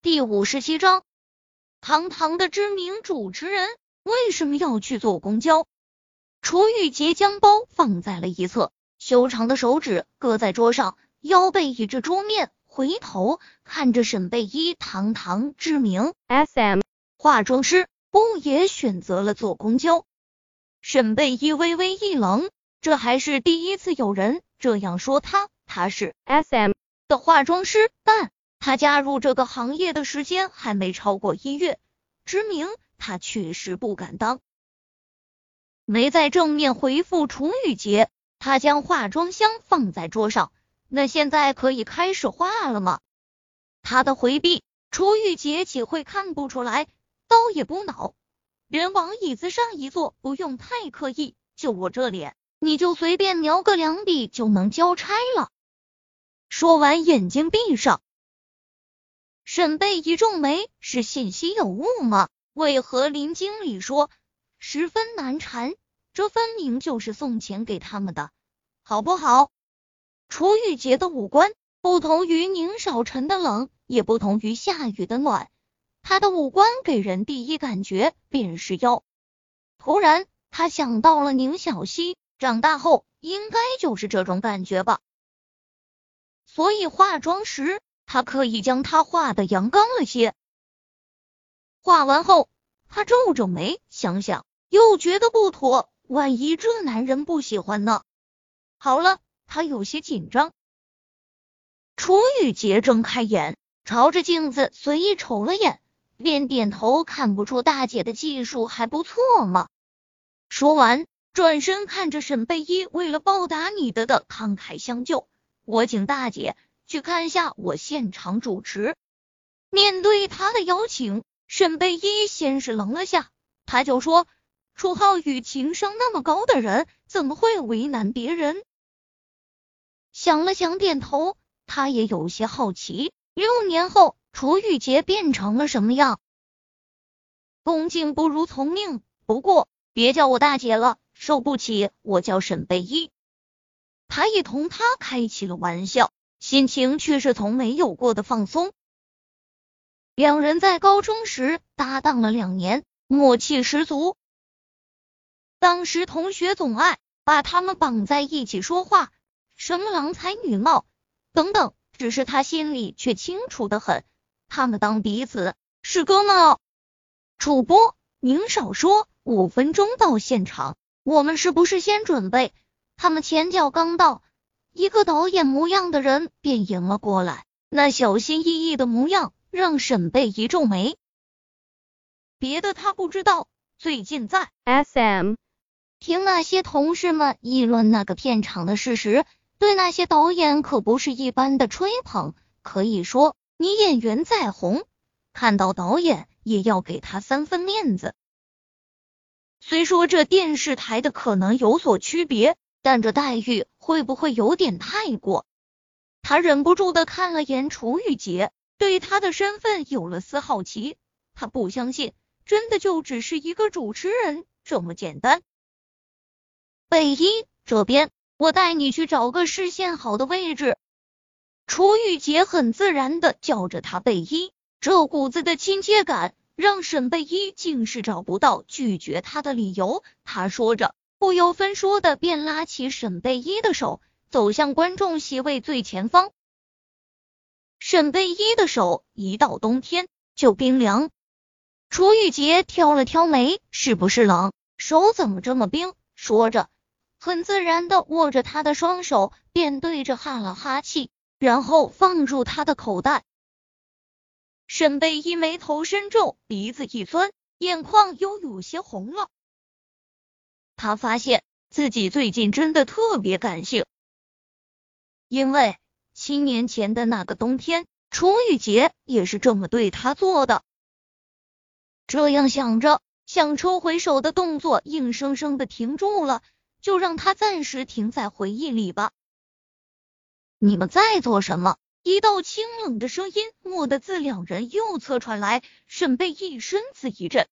第五十七章，堂堂的知名主持人为什么要去坐公交？楚玉洁将包放在了一侧，修长的手指搁在桌上，腰背倚着桌面，回头看着沈贝依，堂堂知名 SM 化妆师，不也选择了坐公交？沈贝依微微一愣，这还是第一次有人这样说他，他是 SM 的化妆师，但。他加入这个行业的时间还没超过一月，知名他确实不敢当。没在正面回复楚雨洁，他将化妆箱放在桌上。那现在可以开始画了吗？他的回避，楚雨洁岂会看不出来？刀也不恼，人往椅子上一坐，不用太刻意。就我这脸，你就随便描个两笔就能交差了。说完，眼睛闭上。沈贝一皱眉，是信息有误吗？为何林经理说十分难缠？这分明就是送钱给他们的，好不好？楚雨洁的五官不同于宁少臣的冷，也不同于夏雨的暖，他的五官给人第一感觉便是妖。突然，他想到了宁小溪，长大后应该就是这种感觉吧。所以化妆时。他刻意将他画的阳刚了些，画完后，他皱皱眉，想想又觉得不妥，万一这男人不喜欢呢？好了，他有些紧张。楚雨洁睁开眼，朝着镜子随意瞅了眼，便点头，看不出大姐的技术还不错吗？说完，转身看着沈贝依，为了报答你的的慷慨相救，我请大姐。去看一下我现场主持。面对他的邀请，沈贝依先是愣了下，他就说：“楚浩宇情商那么高的人，怎么会为难别人？”想了想，点头。他也有些好奇，六年后楚雨洁变成了什么样？恭敬不如从命。不过别叫我大姐了，受不起。我叫沈贝依。他也同他开起了玩笑。心情却是从没有过的放松。两人在高中时搭档了两年，默契十足。当时同学总爱把他们绑在一起说话，什么郎才女貌等等，只是他心里却清楚的很，他们当彼此是哥们哦。主播，您少说，五分钟到现场，我们是不是先准备？他们前脚刚到。一个导演模样的人便迎了过来，那小心翼翼的模样让沈贝一皱眉。别的他不知道，最近在 SM 听那些同事们议论那个片场的事实，对那些导演可不是一般的吹捧。可以说，你演员再红，看到导演也要给他三分面子。虽说这电视台的可能有所区别。但这待遇会不会有点太过？他忍不住的看了眼楚雨洁，对他的身份有了丝好奇。他不相信，真的就只是一个主持人这么简单。贝依这边，我带你去找个视线好的位置。楚雨洁很自然的叫着他贝依，这股子的亲切感让沈贝依竟是找不到拒绝他的理由。他说着。不由分说的便拉起沈贝依的手，走向观众席位最前方。沈贝依的手一到冬天就冰凉。楚雨洁挑了挑眉，是不是冷？手怎么这么冰？说着，很自然的握着他的双手，便对着哈了哈气，然后放入他的口袋。沈贝依眉头深皱，鼻子一酸，眼眶又有些红了。他发现自己最近真的特别感性，因为七年前的那个冬天，楚雨洁也是这么对他做的。这样想着，想抽回手的动作硬生生的停住了，就让他暂时停在回忆里吧。你们在做什么？一道清冷的声音蓦地自两人右侧传来，沈贝一身子一震。